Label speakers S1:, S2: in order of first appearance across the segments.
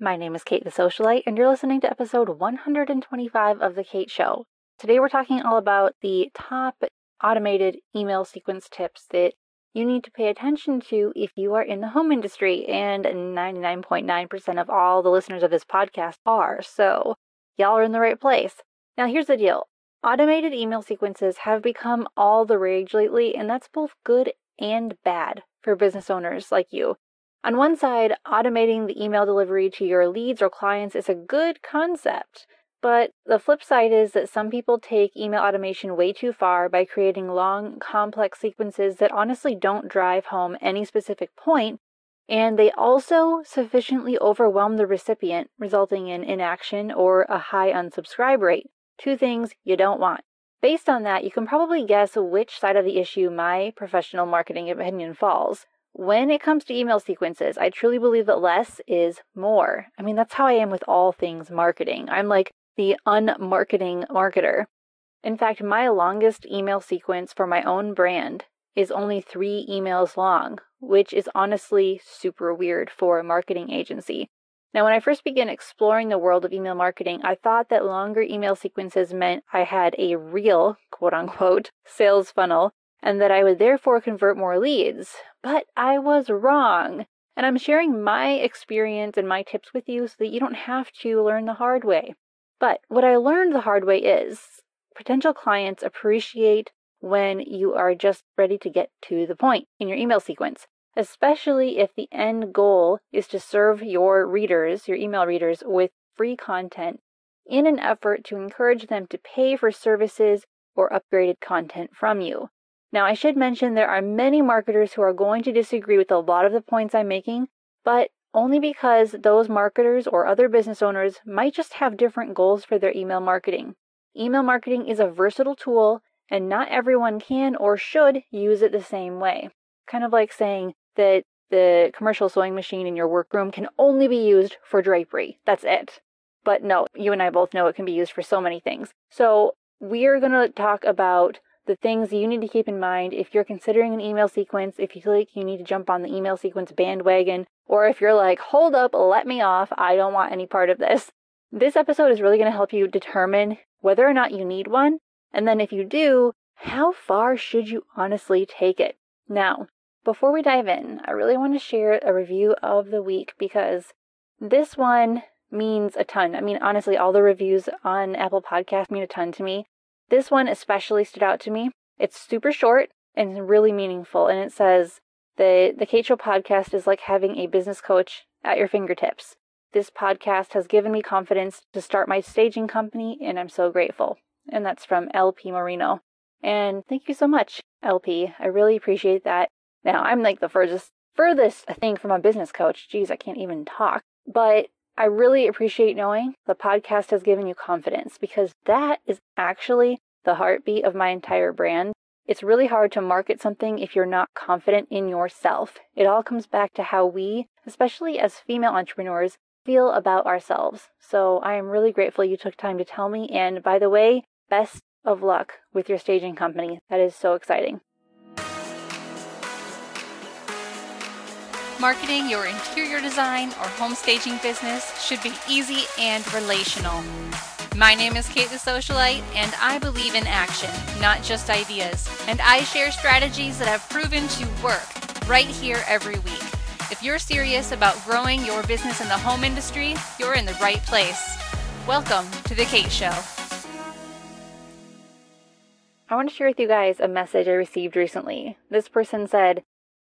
S1: My name is Kate the Socialite, and you're listening to episode 125 of The Kate Show. Today, we're talking all about the top automated email sequence tips that you need to pay attention to if you are in the home industry, and 99.9% of all the listeners of this podcast are. So, y'all are in the right place. Now, here's the deal automated email sequences have become all the rage lately, and that's both good and bad for business owners like you. On one side, automating the email delivery to your leads or clients is a good concept. But the flip side is that some people take email automation way too far by creating long, complex sequences that honestly don't drive home any specific point, and they also sufficiently overwhelm the recipient, resulting in inaction or a high unsubscribe rate. Two things you don't want. Based on that, you can probably guess which side of the issue my professional marketing opinion falls. When it comes to email sequences, I truly believe that less is more. I mean, that's how I am with all things marketing. I'm like, the unmarketing marketer. In fact, my longest email sequence for my own brand is only three emails long, which is honestly super weird for a marketing agency. Now, when I first began exploring the world of email marketing, I thought that longer email sequences meant I had a real, quote unquote, sales funnel and that I would therefore convert more leads. But I was wrong. And I'm sharing my experience and my tips with you so that you don't have to learn the hard way. But what I learned the hard way is potential clients appreciate when you are just ready to get to the point in your email sequence, especially if the end goal is to serve your readers, your email readers, with free content in an effort to encourage them to pay for services or upgraded content from you. Now, I should mention there are many marketers who are going to disagree with a lot of the points I'm making, but only because those marketers or other business owners might just have different goals for their email marketing. Email marketing is a versatile tool, and not everyone can or should use it the same way. Kind of like saying that the commercial sewing machine in your workroom can only be used for drapery. That's it. But no, you and I both know it can be used for so many things. So, we're going to talk about the things you need to keep in mind if you're considering an email sequence, if you feel like you need to jump on the email sequence bandwagon, or if you're like, hold up, let me off, I don't want any part of this. This episode is really going to help you determine whether or not you need one, and then if you do, how far should you honestly take it? Now, before we dive in, I really want to share a review of the week because this one means a ton. I mean, honestly, all the reviews on Apple Podcast mean a ton to me. This one especially stood out to me. It's super short and really meaningful, and it says the the Kate Show podcast is like having a business coach at your fingertips. This podcast has given me confidence to start my staging company, and I'm so grateful. And that's from LP Marino. And thank you so much, LP. I really appreciate that. Now I'm like the furthest furthest thing from a business coach. Geez, I can't even talk. But I really appreciate knowing the podcast has given you confidence because that is actually the heartbeat of my entire brand. It's really hard to market something if you're not confident in yourself. It all comes back to how we, especially as female entrepreneurs, feel about ourselves. So I am really grateful you took time to tell me. And by the way, best of luck with your staging company. That is so exciting.
S2: Marketing your interior design or home staging business should be easy and relational. My name is Kate the Socialite, and I believe in action, not just ideas. And I share strategies that have proven to work right here every week. If you're serious about growing your business in the home industry, you're in the right place. Welcome to The Kate Show.
S1: I want to share with you guys a message I received recently. This person said,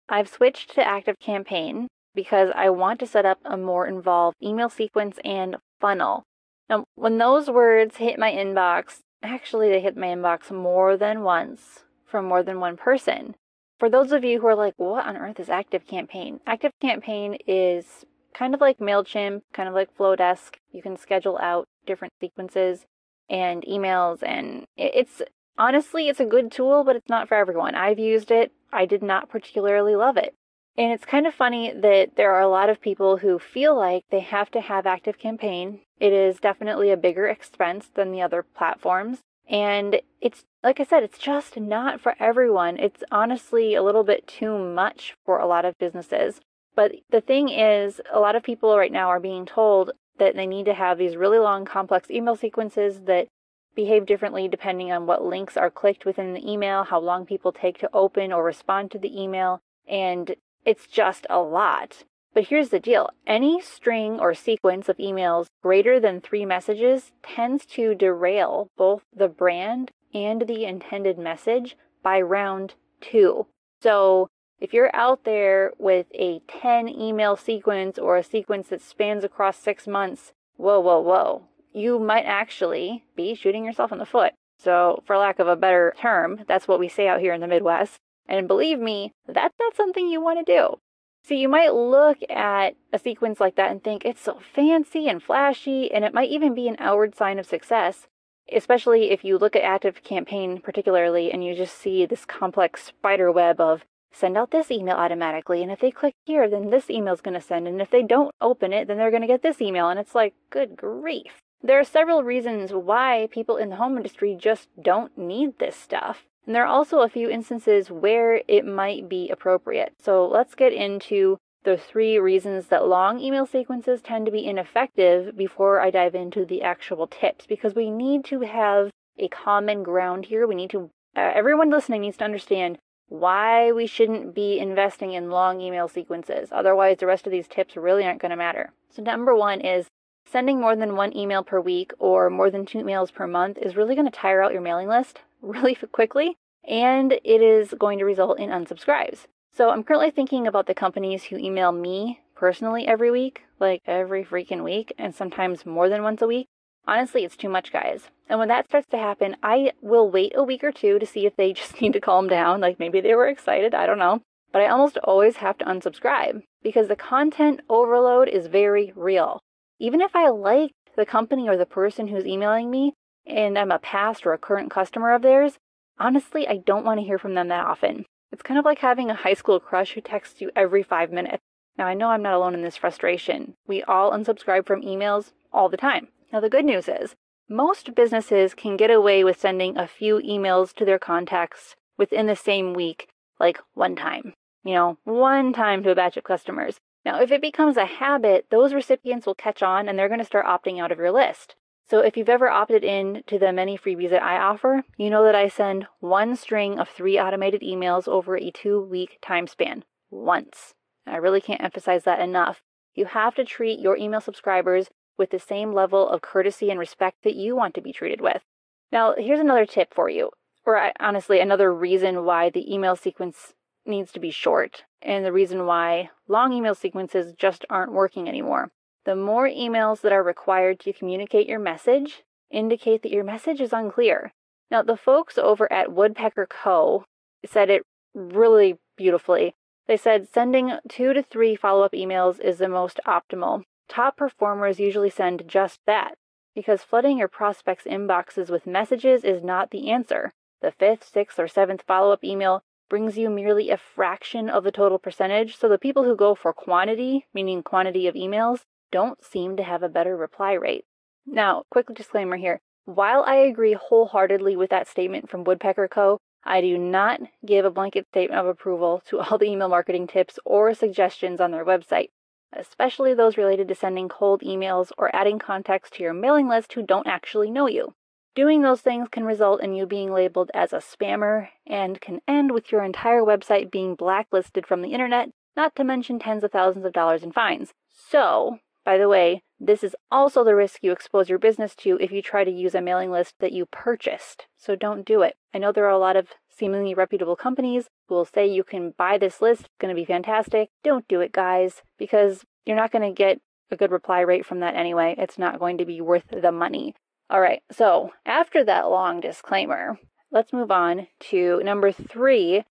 S1: I've switched to ActiveCampaign because I want to set up a more involved email sequence and funnel. Now, when those words hit my inbox, actually, they hit my inbox more than once from more than one person. For those of you who are like, what on earth is ActiveCampaign? Active Campaign is kind of like MailChimp, kind of like Flodesk. You can schedule out different sequences and emails, and it's honestly, it's a good tool, but it's not for everyone. I've used it. I did not particularly love it. And it's kind of funny that there are a lot of people who feel like they have to have active campaign. It is definitely a bigger expense than the other platforms. And it's, like I said, it's just not for everyone. It's honestly a little bit too much for a lot of businesses. But the thing is, a lot of people right now are being told that they need to have these really long, complex email sequences that behave differently depending on what links are clicked within the email, how long people take to open or respond to the email, and it's just a lot. But here's the deal any string or sequence of emails greater than three messages tends to derail both the brand and the intended message by round two. So if you're out there with a 10 email sequence or a sequence that spans across six months, whoa, whoa, whoa, you might actually be shooting yourself in the foot. So, for lack of a better term, that's what we say out here in the Midwest. And believe me, that's not something you want to do. See, you might look at a sequence like that and think it's so fancy and flashy, and it might even be an outward sign of success, especially if you look at Active Campaign particularly and you just see this complex spider web of send out this email automatically, and if they click here, then this email is going to send, and if they don't open it, then they're going to get this email, and it's like, good grief. There are several reasons why people in the home industry just don't need this stuff. And there are also a few instances where it might be appropriate. So let's get into the three reasons that long email sequences tend to be ineffective before I dive into the actual tips because we need to have a common ground here. We need to, uh, everyone listening needs to understand why we shouldn't be investing in long email sequences. Otherwise, the rest of these tips really aren't going to matter. So, number one is sending more than one email per week or more than two emails per month is really going to tire out your mailing list really quickly, and it is going to result in unsubscribes. So I'm currently thinking about the companies who email me personally every week, like every freaking week, and sometimes more than once a week. Honestly, it's too much, guys. And when that starts to happen, I will wait a week or two to see if they just need to calm down. Like maybe they were excited, I don't know. But I almost always have to unsubscribe because the content overload is very real. Even if I like the company or the person who's emailing me, and I'm a past or a current customer of theirs, honestly, I don't want to hear from them that often. It's kind of like having a high school crush who texts you every five minutes. Now, I know I'm not alone in this frustration. We all unsubscribe from emails all the time. Now, the good news is, most businesses can get away with sending a few emails to their contacts within the same week, like one time. You know, one time to a batch of customers. Now, if it becomes a habit, those recipients will catch on and they're going to start opting out of your list. So if you've ever opted in to the many freebies that I offer, you know that I send one string of three automated emails over a two week time span. Once. I really can't emphasize that enough. You have to treat your email subscribers with the same level of courtesy and respect that you want to be treated with. Now, here's another tip for you, or honestly, another reason why the email sequence needs to be short, and the reason why long email sequences just aren't working anymore. The more emails that are required to communicate your message indicate that your message is unclear. Now, the folks over at Woodpecker Co. said it really beautifully. They said sending two to three follow up emails is the most optimal. Top performers usually send just that, because flooding your prospects' inboxes with messages is not the answer. The fifth, sixth, or seventh follow up email brings you merely a fraction of the total percentage, so the people who go for quantity, meaning quantity of emails, don't seem to have a better reply rate. Now, quick disclaimer here. While I agree wholeheartedly with that statement from Woodpecker Co., I do not give a blanket statement of approval to all the email marketing tips or suggestions on their website, especially those related to sending cold emails or adding contacts to your mailing list who don't actually know you. Doing those things can result in you being labeled as a spammer and can end with your entire website being blacklisted from the internet, not to mention tens of thousands of dollars in fines. So, by the way, this is also the risk you expose your business to if you try to use a mailing list that you purchased. So don't do it. I know there are a lot of seemingly reputable companies who will say you can buy this list, it's going to be fantastic. Don't do it, guys, because you're not going to get a good reply rate from that anyway. It's not going to be worth the money. All right, so after that long disclaimer, let's move on to number three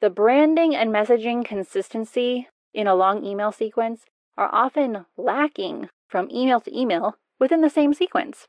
S1: the branding and messaging consistency in a long email sequence are often lacking from email to email within the same sequence.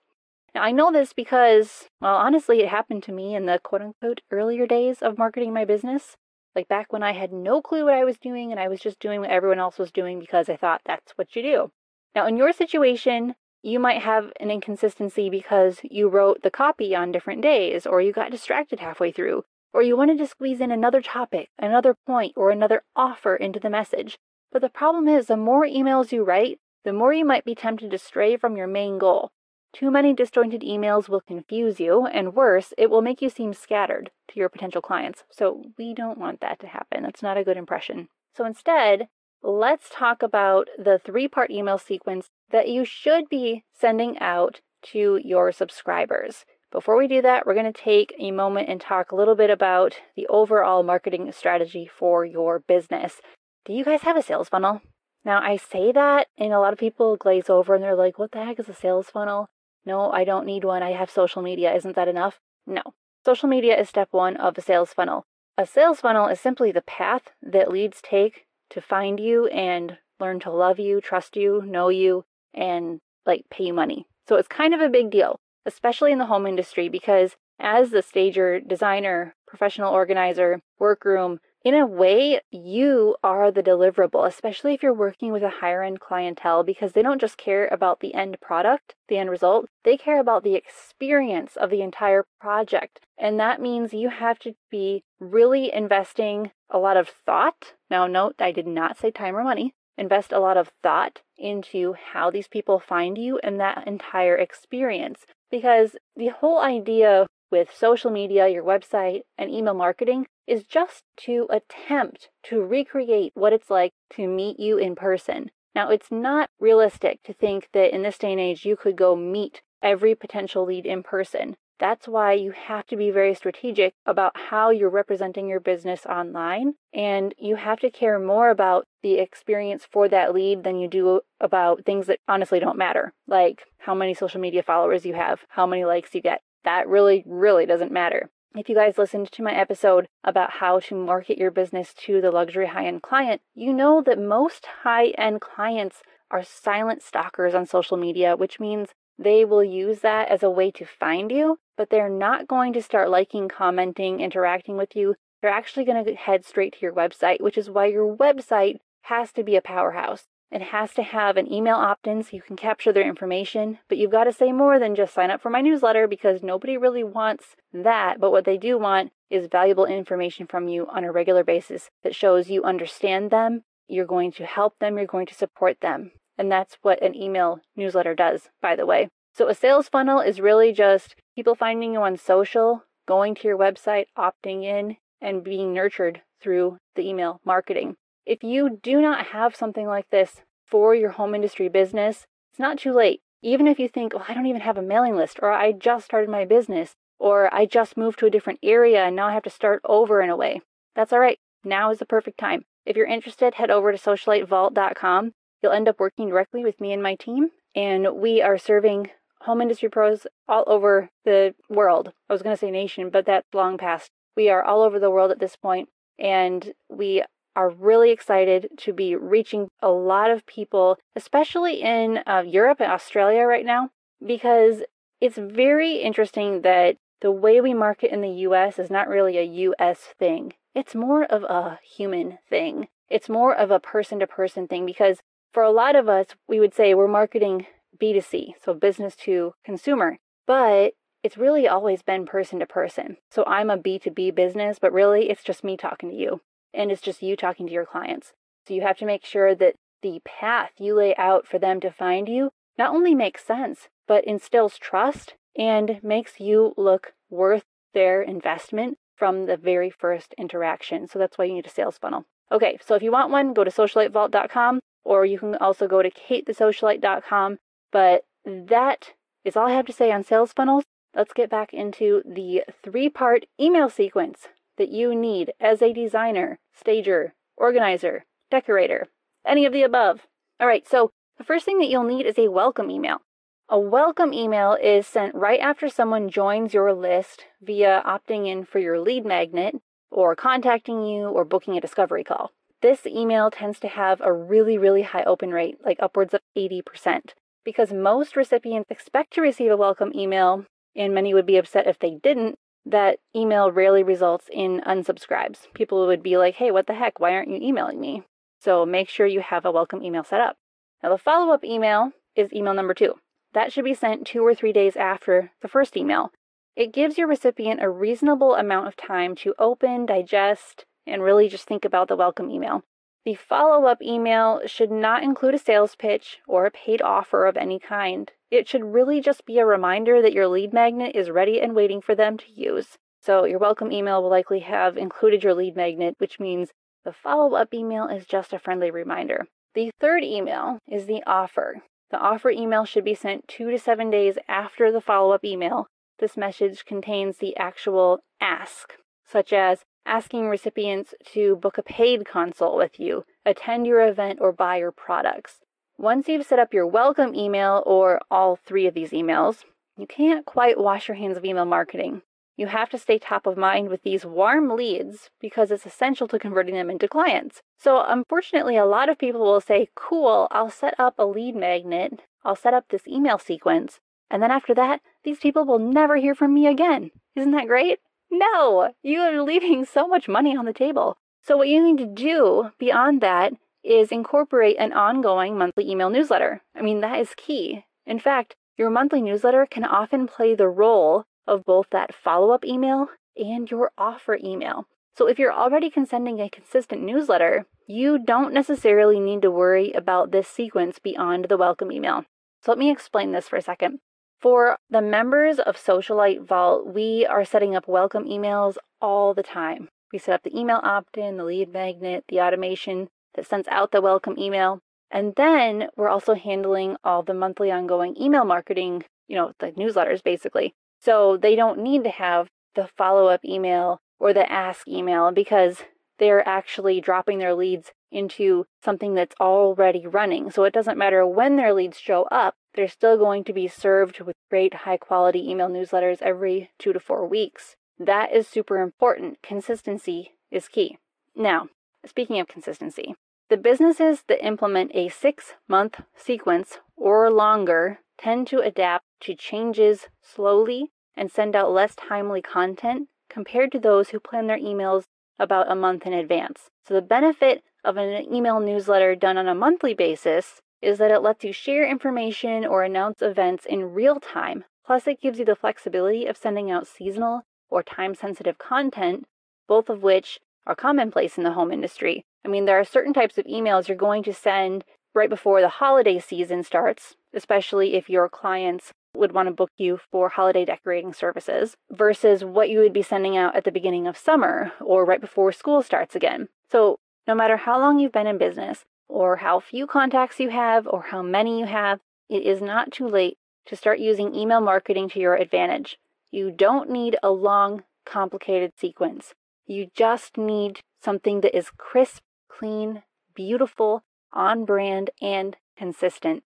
S1: Now, I know this because, well, honestly, it happened to me in the quote unquote earlier days of marketing my business. Like back when I had no clue what I was doing and I was just doing what everyone else was doing because I thought that's what you do. Now, in your situation, you might have an inconsistency because you wrote the copy on different days, or you got distracted halfway through, or you wanted to squeeze in another topic, another point, or another offer into the message. But the problem is, the more emails you write, the more you might be tempted to stray from your main goal. Too many disjointed emails will confuse you, and worse, it will make you seem scattered to your potential clients. So, we don't want that to happen. That's not a good impression. So, instead, let's talk about the three part email sequence that you should be sending out to your subscribers. Before we do that, we're going to take a moment and talk a little bit about the overall marketing strategy for your business. Do you guys have a sales funnel? Now, I say that, and a lot of people glaze over and they're like, what the heck is a sales funnel? No, I don't need one. I have social media. Isn't that enough? No. Social media is step one of a sales funnel. A sales funnel is simply the path that leads take to find you and learn to love you, trust you, know you, and like pay you money. So it's kind of a big deal, especially in the home industry, because as the stager, designer, professional organizer, workroom, in a way, you are the deliverable, especially if you're working with a higher end clientele, because they don't just care about the end product, the end result, they care about the experience of the entire project. And that means you have to be really investing a lot of thought. Now, note, I did not say time or money. Invest a lot of thought into how these people find you and that entire experience. Because the whole idea with social media, your website, and email marketing is just to attempt to recreate what it's like to meet you in person. Now, it's not realistic to think that in this day and age you could go meet every potential lead in person. That's why you have to be very strategic about how you're representing your business online. And you have to care more about the experience for that lead than you do about things that honestly don't matter, like how many social media followers you have, how many likes you get. That really, really doesn't matter. If you guys listened to my episode about how to market your business to the luxury high end client, you know that most high end clients are silent stalkers on social media, which means they will use that as a way to find you, but they're not going to start liking, commenting, interacting with you. They're actually going to head straight to your website, which is why your website has to be a powerhouse. It has to have an email opt in so you can capture their information, but you've got to say more than just sign up for my newsletter because nobody really wants that. But what they do want is valuable information from you on a regular basis that shows you understand them, you're going to help them, you're going to support them. And that's what an email newsletter does, by the way. So a sales funnel is really just people finding you on social, going to your website, opting in, and being nurtured through the email marketing. If you do not have something like this for your home industry business, it's not too late. Even if you think, oh, I don't even have a mailing list, or I just started my business, or I just moved to a different area and now I have to start over in a way. That's all right. Now is the perfect time. If you're interested, head over to socialitevault.com. You'll end up working directly with me and my team, and we are serving home industry pros all over the world. I was going to say nation, but that's long past. We are all over the world at this point, and we are really excited to be reaching a lot of people, especially in uh, Europe and Australia right now, because it's very interesting that the way we market in the US is not really a US thing. It's more of a human thing. It's more of a person to person thing because for a lot of us, we would say we're marketing B2C, so business to consumer, but it's really always been person to person. So I'm a B2B business, but really it's just me talking to you and it's just you talking to your clients. So you have to make sure that the path you lay out for them to find you not only makes sense, but instills trust and makes you look worth their investment from the very first interaction. So that's why you need a sales funnel. Okay, so if you want one, go to socialitevault.com or you can also go to katethesocialite.com. But that is all I have to say on sales funnels. Let's get back into the three part email sequence that you need as a designer, stager, organizer, decorator, any of the above. All right, so the first thing that you'll need is a welcome email. A welcome email is sent right after someone joins your list via opting in for your lead magnet or contacting you or booking a discovery call. This email tends to have a really, really high open rate, like upwards of 80%, because most recipients expect to receive a welcome email, and many would be upset if they didn't that email rarely results in unsubscribes. People would be like, hey, what the heck? Why aren't you emailing me? So make sure you have a welcome email set up. Now, the follow up email is email number two. That should be sent two or three days after the first email. It gives your recipient a reasonable amount of time to open, digest, and really just think about the welcome email. The follow up email should not include a sales pitch or a paid offer of any kind. It should really just be a reminder that your lead magnet is ready and waiting for them to use. So, your welcome email will likely have included your lead magnet, which means the follow up email is just a friendly reminder. The third email is the offer. The offer email should be sent two to seven days after the follow up email. This message contains the actual ask, such as asking recipients to book a paid consult with you, attend your event, or buy your products. Once you've set up your welcome email or all three of these emails, you can't quite wash your hands of email marketing. You have to stay top of mind with these warm leads because it's essential to converting them into clients. So, unfortunately, a lot of people will say, Cool, I'll set up a lead magnet, I'll set up this email sequence, and then after that, these people will never hear from me again. Isn't that great? No, you are leaving so much money on the table. So, what you need to do beyond that is incorporate an ongoing monthly email newsletter. I mean, that is key. In fact, your monthly newsletter can often play the role of both that follow up email and your offer email. So if you're already sending a consistent newsletter, you don't necessarily need to worry about this sequence beyond the welcome email. So let me explain this for a second. For the members of Socialite Vault, we are setting up welcome emails all the time. We set up the email opt in, the lead magnet, the automation that sends out the welcome email. And then we're also handling all the monthly ongoing email marketing, you know, the newsletters basically. So they don't need to have the follow up email or the ask email because they're actually dropping their leads into something that's already running. So it doesn't matter when their leads show up, they're still going to be served with great high quality email newsletters every two to four weeks. That is super important. Consistency is key. Now, speaking of consistency, the businesses that implement a six month sequence or longer tend to adapt to changes slowly and send out less timely content compared to those who plan their emails about a month in advance. So, the benefit of an email newsletter done on a monthly basis is that it lets you share information or announce events in real time. Plus, it gives you the flexibility of sending out seasonal or time sensitive content, both of which are commonplace in the home industry. I mean, there are certain types of emails you're going to send right before the holiday season starts, especially if your clients would want to book you for holiday decorating services, versus what you would be sending out at the beginning of summer or right before school starts again. So, no matter how long you've been in business, or how few contacts you have, or how many you have, it is not too late to start using email marketing to your advantage. You don't need a long, complicated sequence. You just need something that is crisp, clean, beautiful, on brand, and consistent.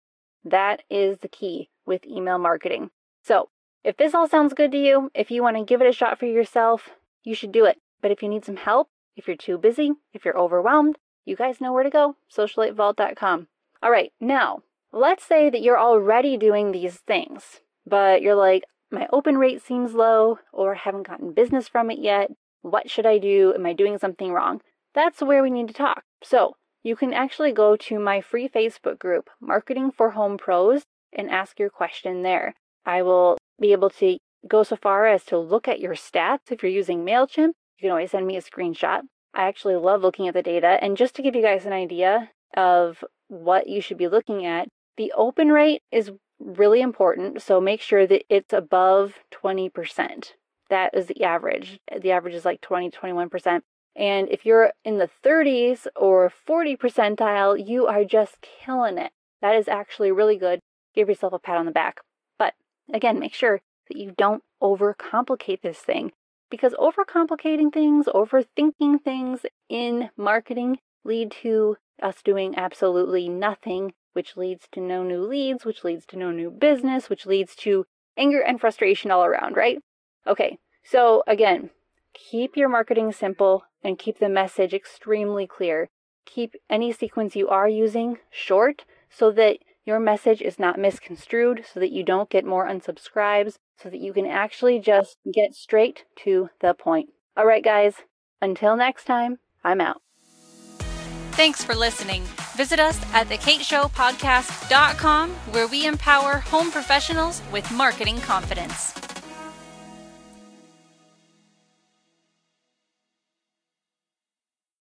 S1: That is the key with email marketing. So, if this all sounds good to you, if you want to give it a shot for yourself, you should do it. But if you need some help, if you're too busy, if you're overwhelmed, you guys know where to go socialitevault.com. All right, now let's say that you're already doing these things, but you're like, my open rate seems low, or haven't gotten business from it yet. What should I do? Am I doing something wrong? That's where we need to talk. So, you can actually go to my free Facebook group, Marketing for Home Pros, and ask your question there. I will be able to go so far as to look at your stats. If you're using MailChimp, you can always send me a screenshot. I actually love looking at the data. And just to give you guys an idea of what you should be looking at, the open rate is really important. So make sure that it's above 20%. That is the average. The average is like 20 21%. And if you're in the 30s or 40 percentile, you are just killing it. That is actually really good. Give yourself a pat on the back. But again, make sure that you don't overcomplicate this thing because overcomplicating things, overthinking things in marketing lead to us doing absolutely nothing, which leads to no new leads, which leads to no new business, which leads to anger and frustration all around, right? Okay, so again, keep your marketing simple and keep the message extremely clear. Keep any sequence you are using short so that your message is not misconstrued, so that you don't get more unsubscribes, so that you can actually just get straight to the point. All right, guys, until next time, I'm out.
S2: Thanks for listening. Visit us at thekateshowpodcast.com where we empower home professionals with marketing confidence.